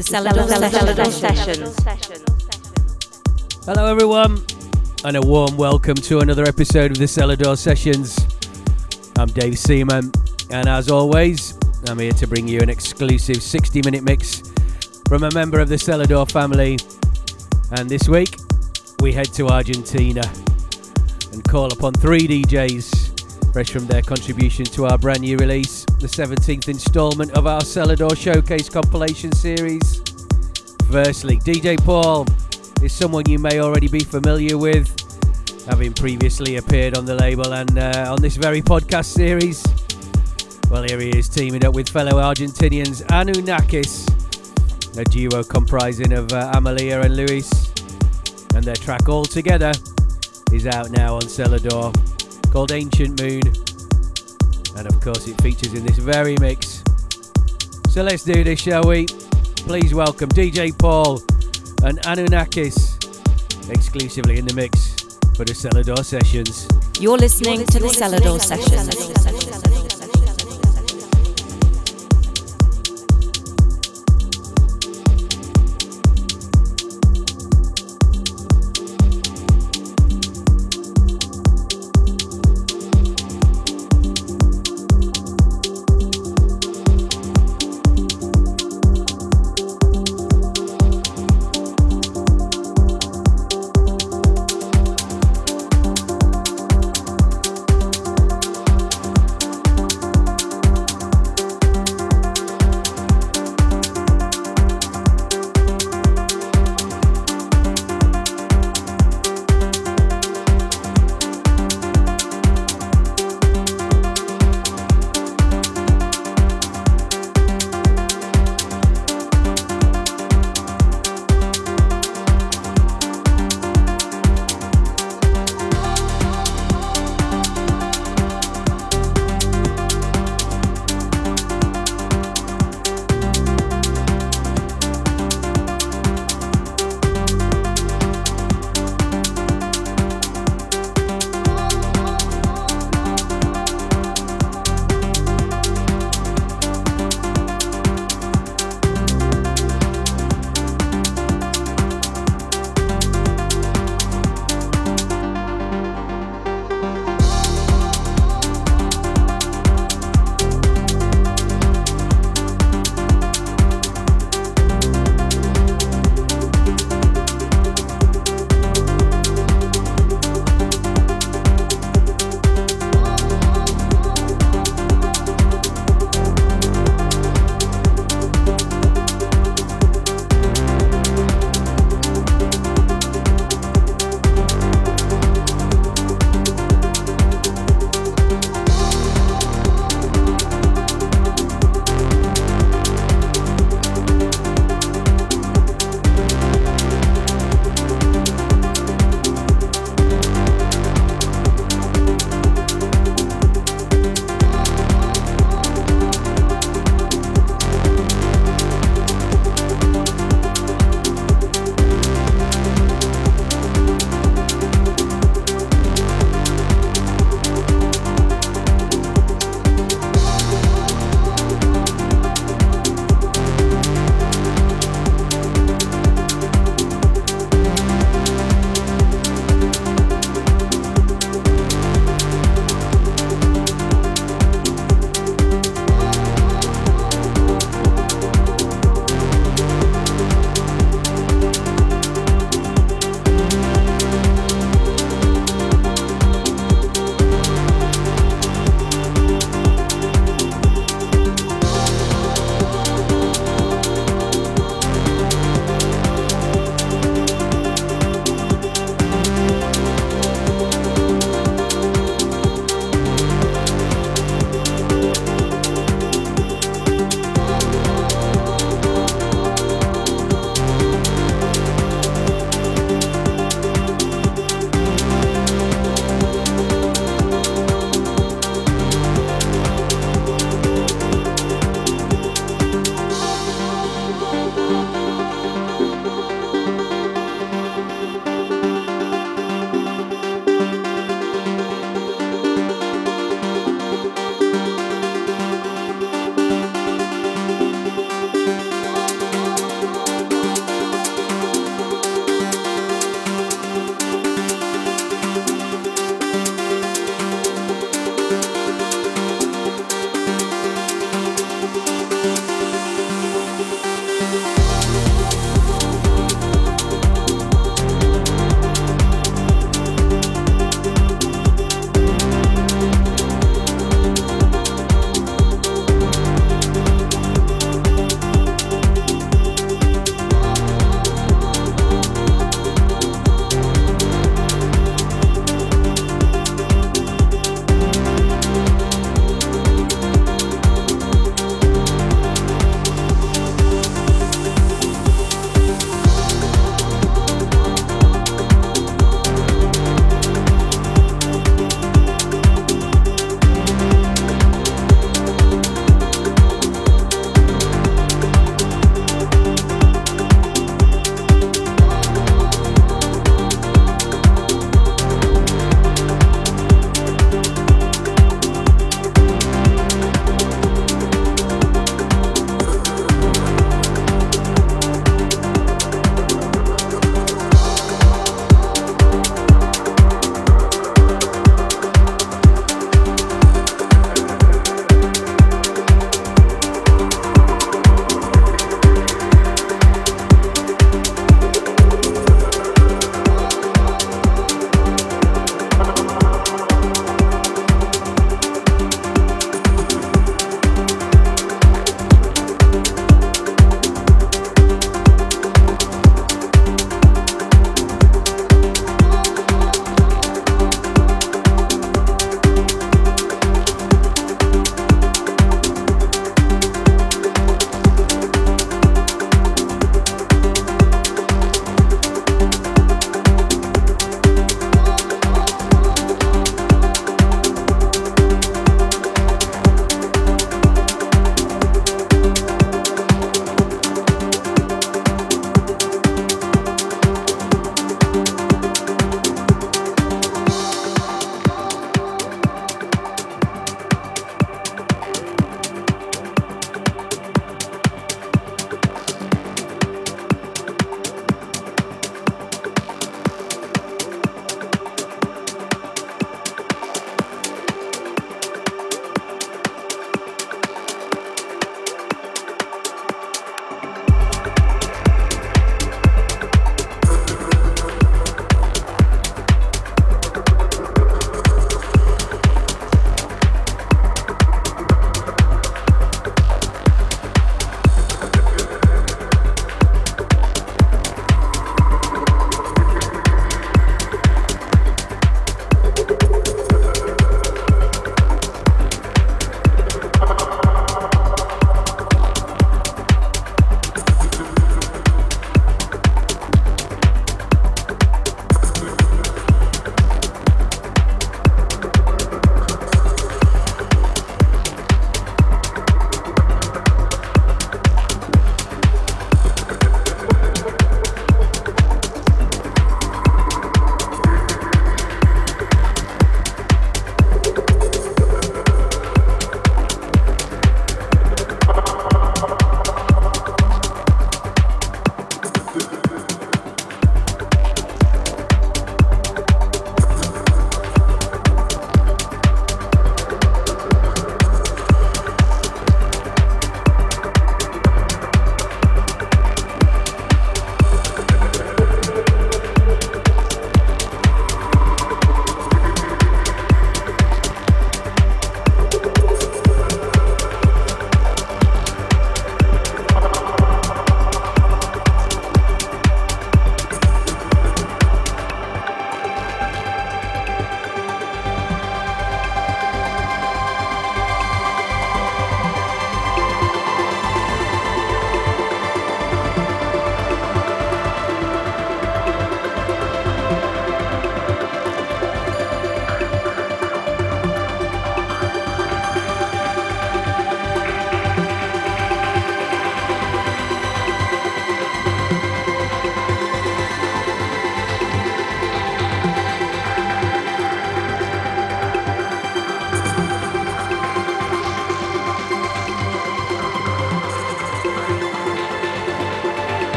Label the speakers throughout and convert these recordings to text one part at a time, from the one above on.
Speaker 1: The Selador Sessions.
Speaker 2: Hello, everyone, and a warm welcome to another episode of the Selador Sessions. I'm Dave Seaman, and as always, I'm here to bring you an exclusive 60 minute mix from a member of the Selador family. And this week, we head to Argentina and call upon three DJs, fresh from their contribution to our brand new release, the 17th instalment of our Selador Showcase compilation series. Firstly, DJ Paul is someone you may already be familiar with, having previously appeared on the label and uh, on this very podcast series. Well, here he is teaming up with fellow Argentinians Anunnakis, a duo comprising of uh, Amalia and Luis, and their track All Together is out now on Selador called Ancient Moon. And of course, it features in this very mix. So let's do this, shall we? Please welcome DJ Paul and Anunnakis exclusively in the mix for the Selador Sessions.
Speaker 1: You're listening to the Selador Sessions.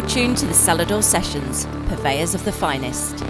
Speaker 1: You're tuned to the Selador Sessions, purveyors of the finest.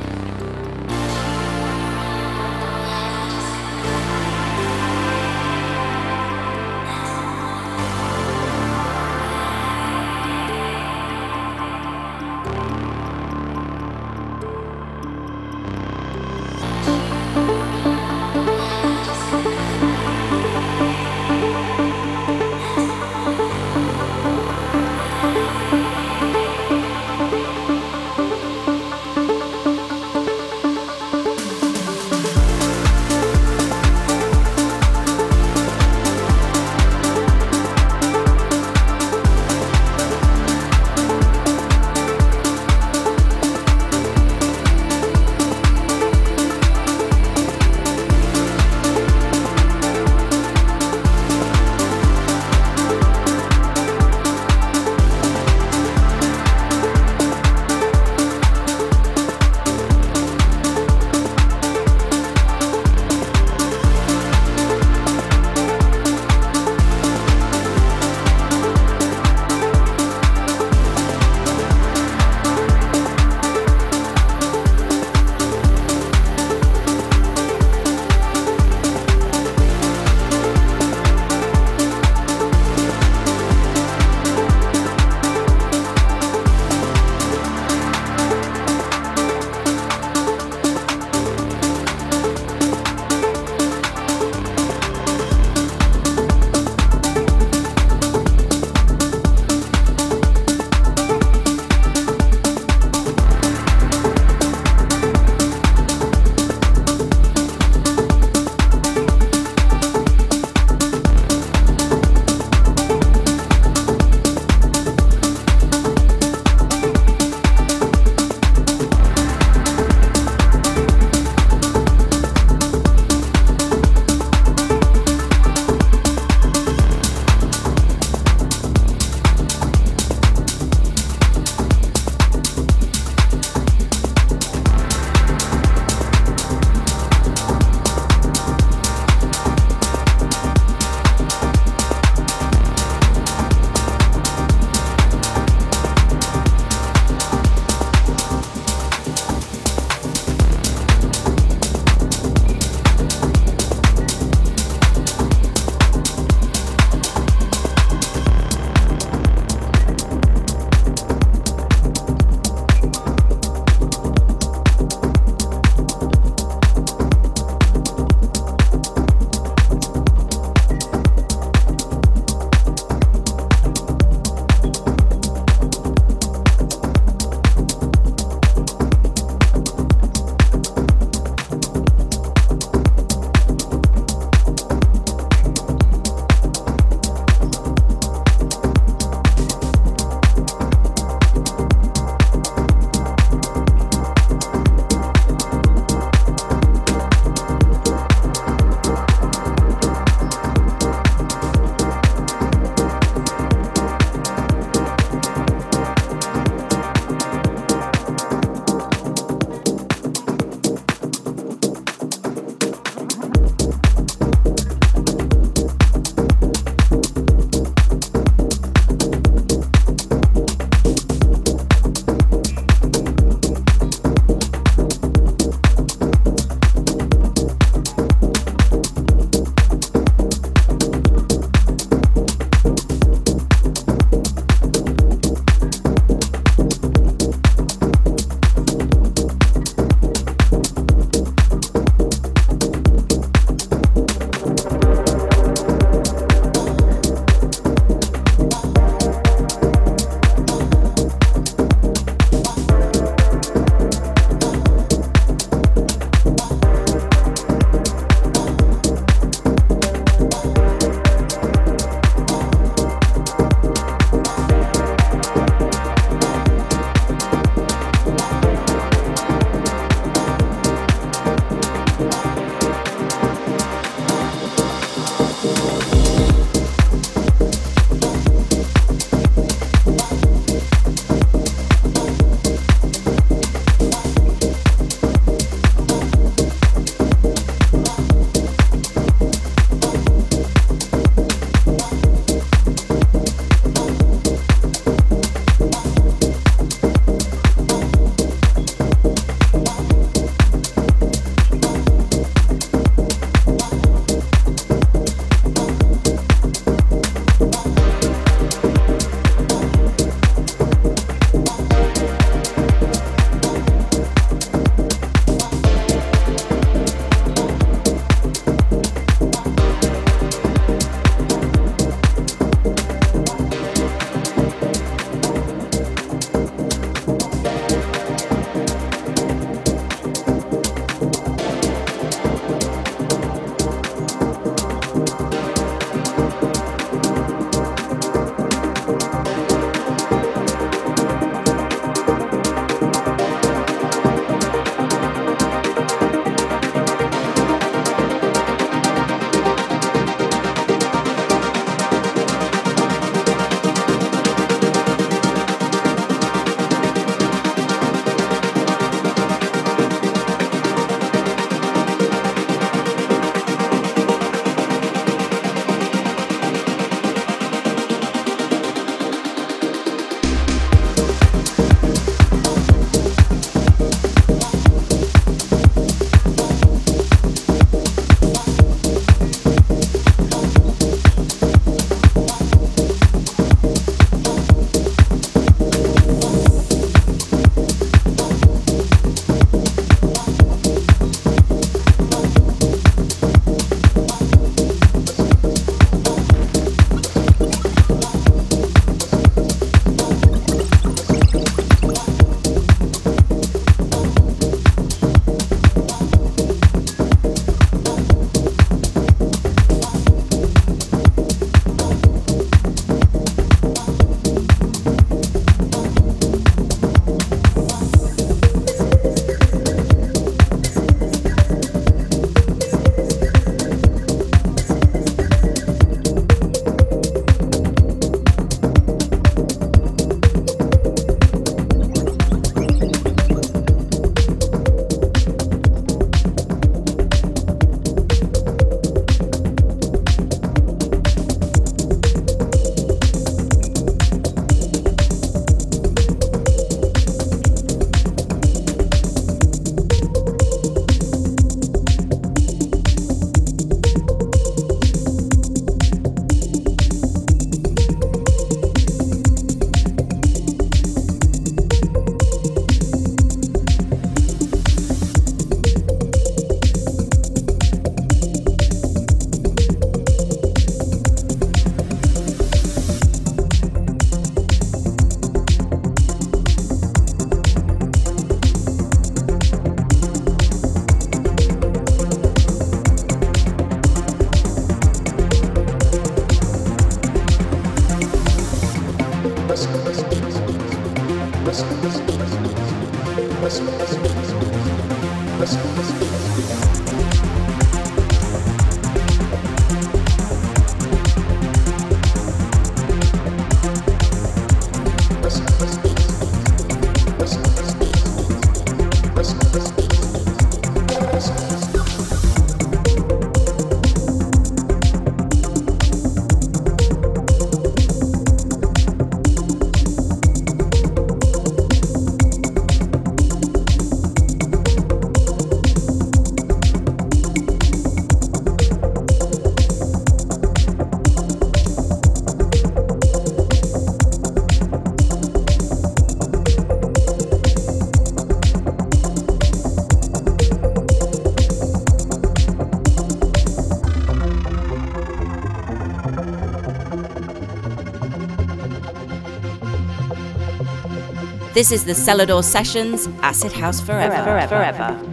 Speaker 1: This is the Selador Sessions Acid House Forever.
Speaker 3: forever, forever, forever.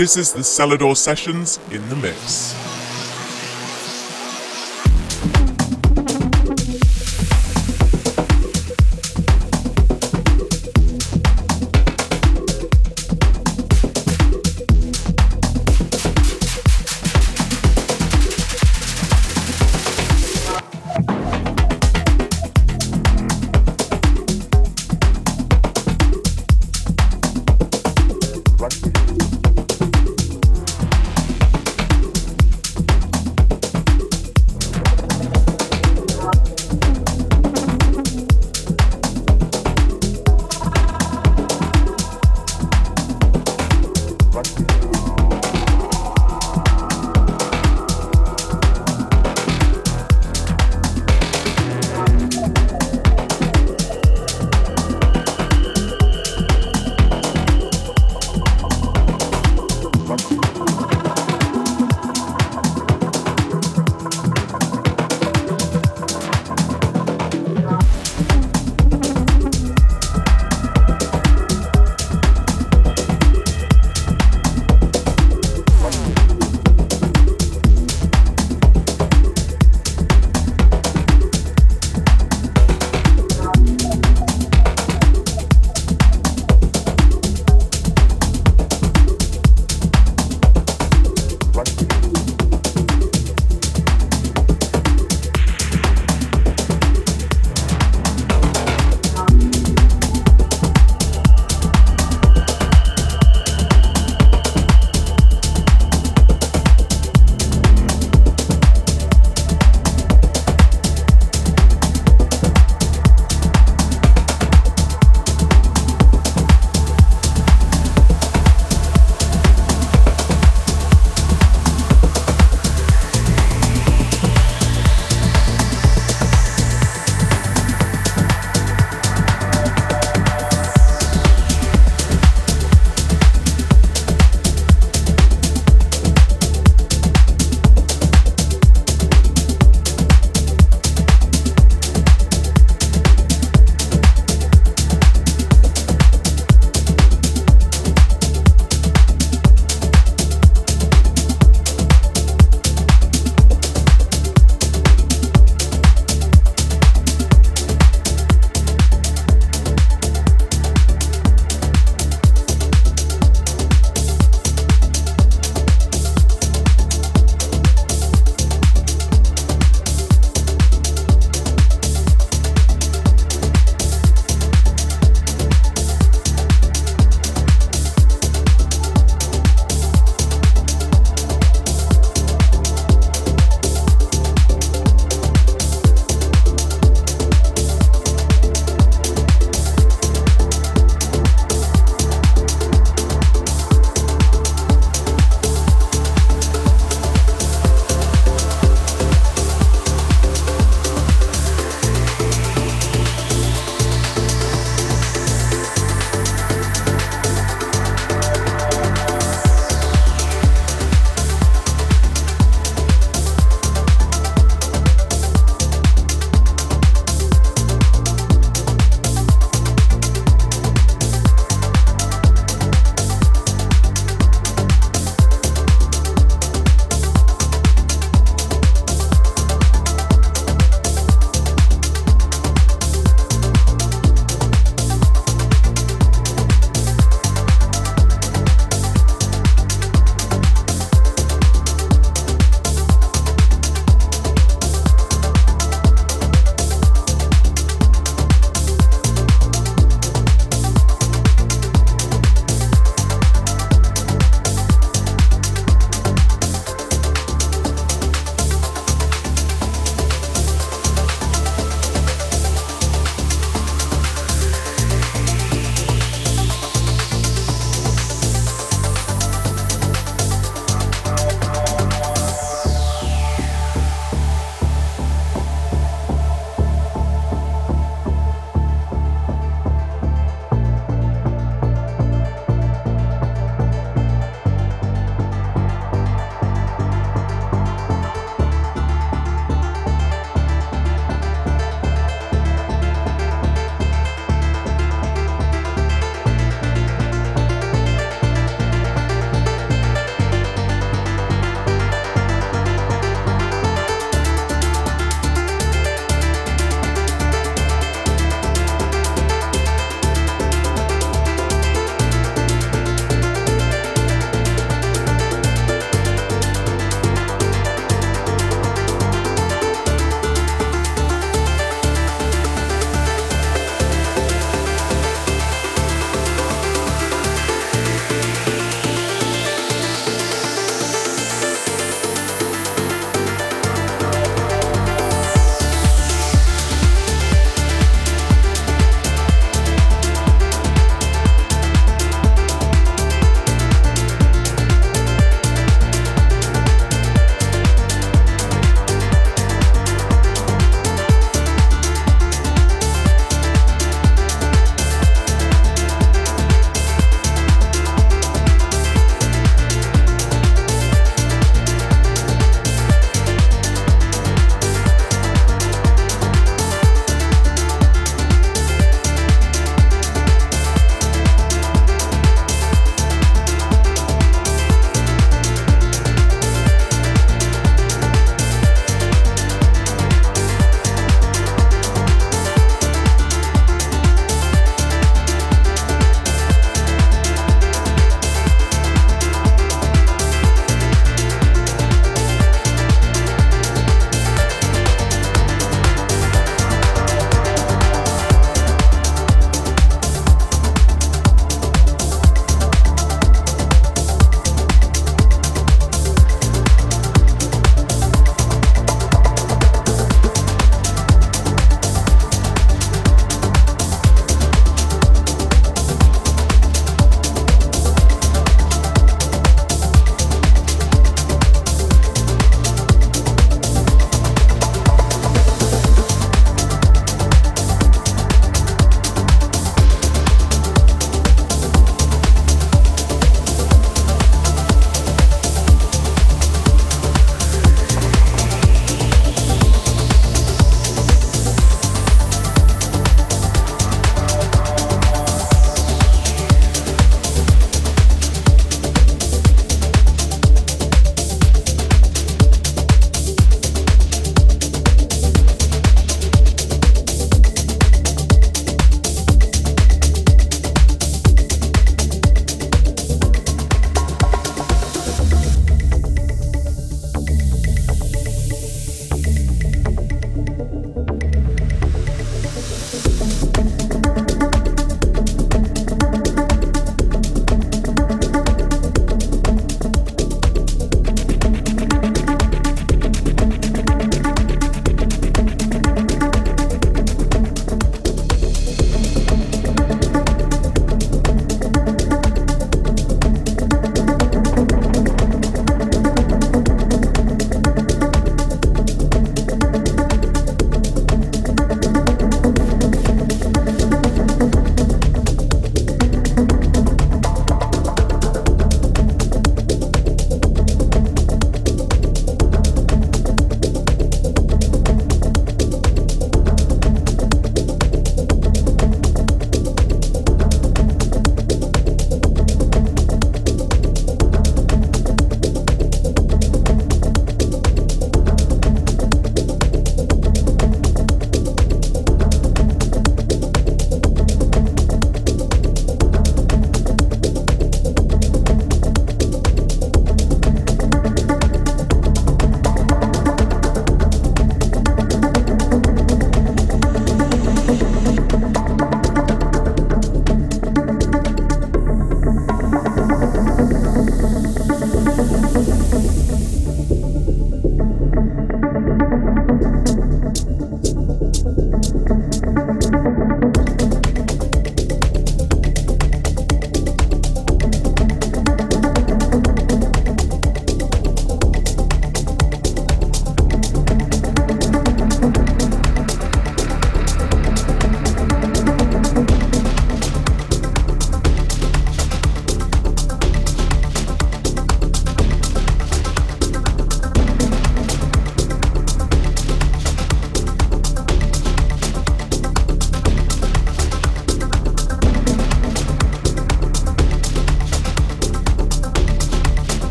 Speaker 4: This is the Selador Sessions in the Mix.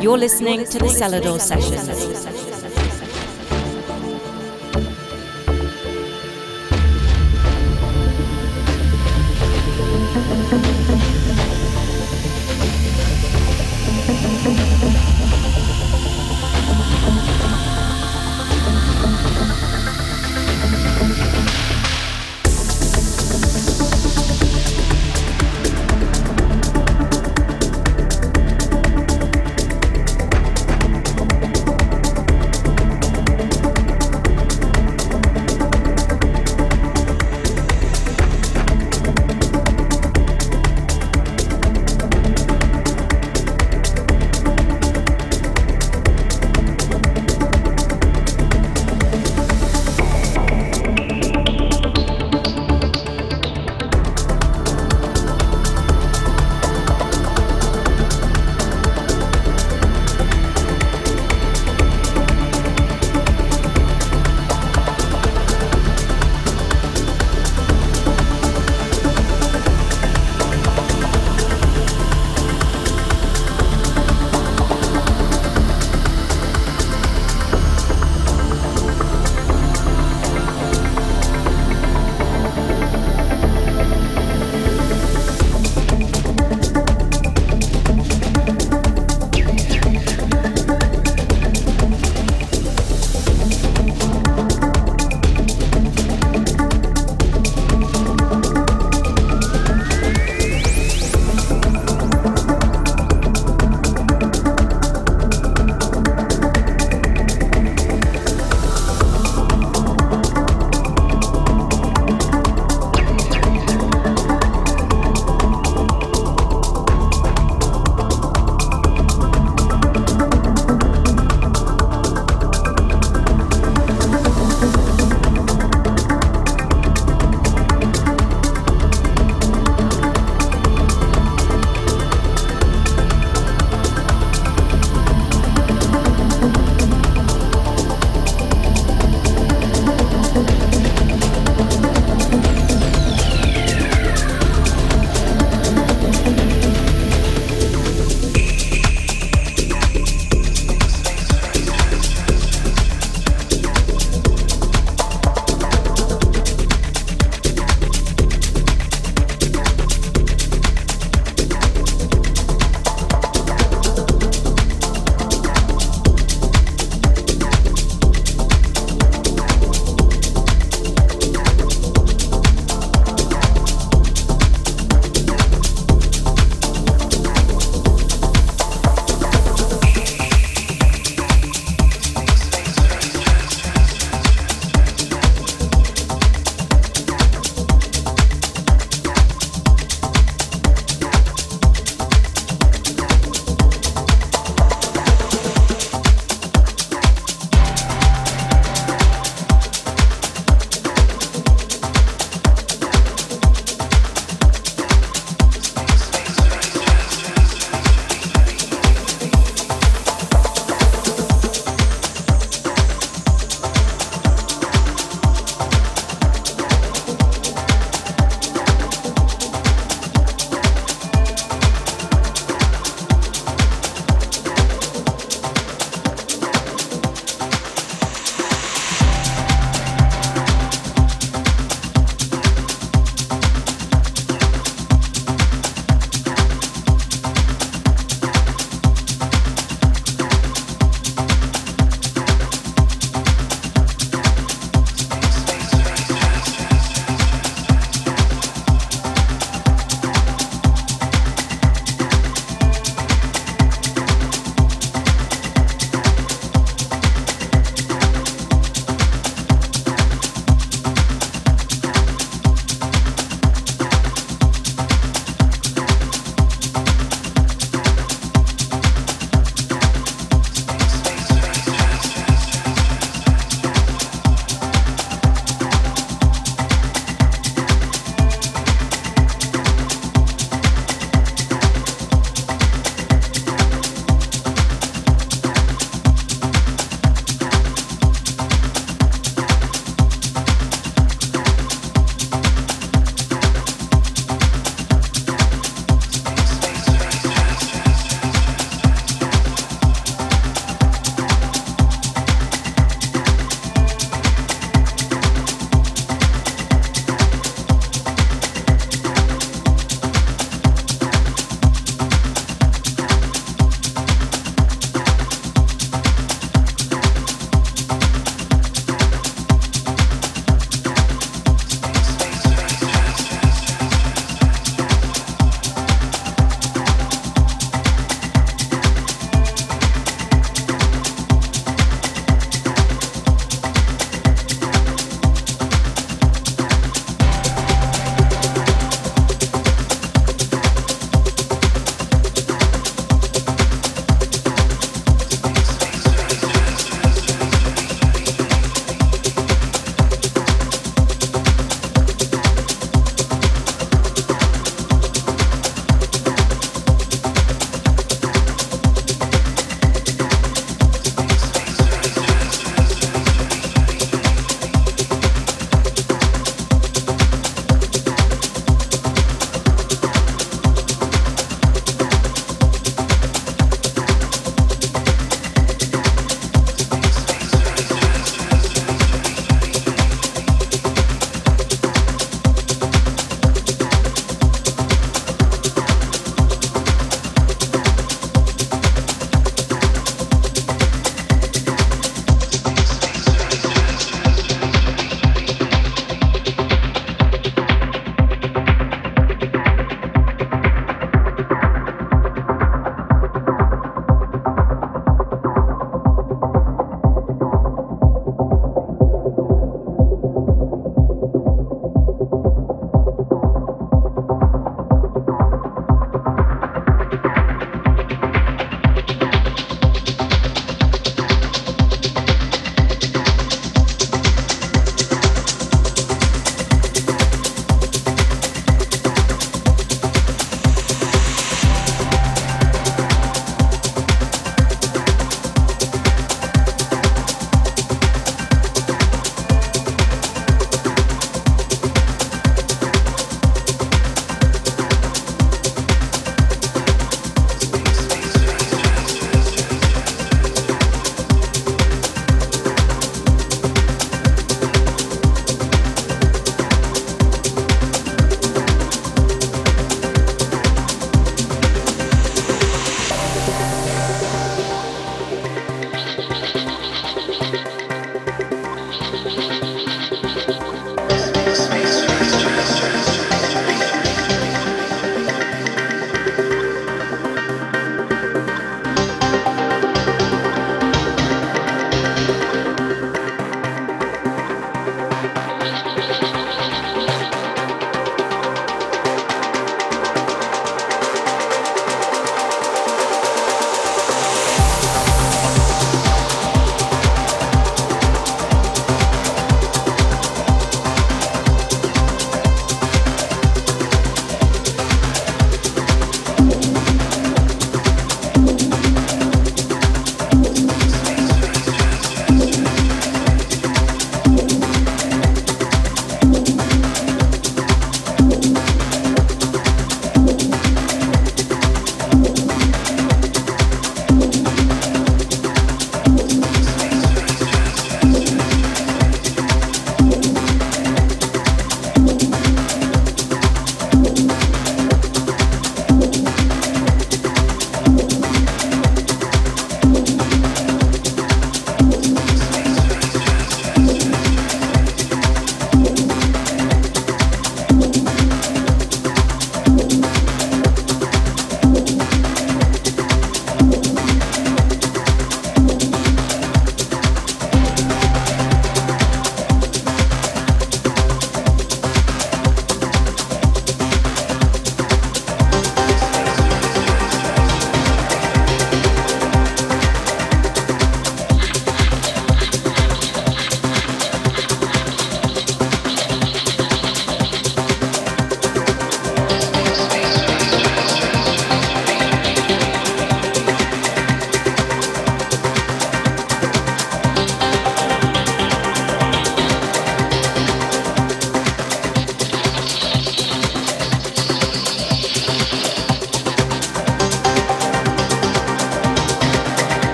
Speaker 1: You're listening to the Selador Sessions.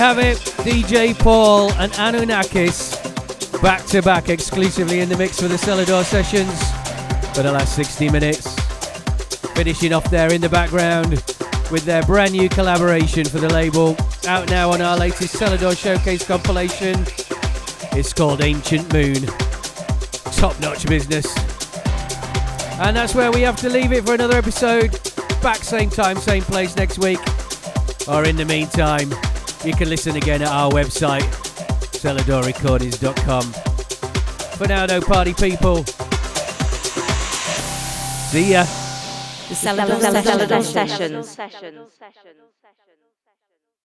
Speaker 2: Have it, DJ Paul and Anunnakis back to back exclusively in the mix for the Selador sessions for the last 60 minutes. Finishing off there in the background with their brand new collaboration for the label, out now on our latest Selador Showcase compilation. It's called Ancient Moon. Top notch business. And that's where we have to leave it for another episode. Back same time, same place next week. Or in the meantime, you can listen again at our website, seladorrecordings.com. For now, though, party people. See ya.
Speaker 1: The Selador Sessions.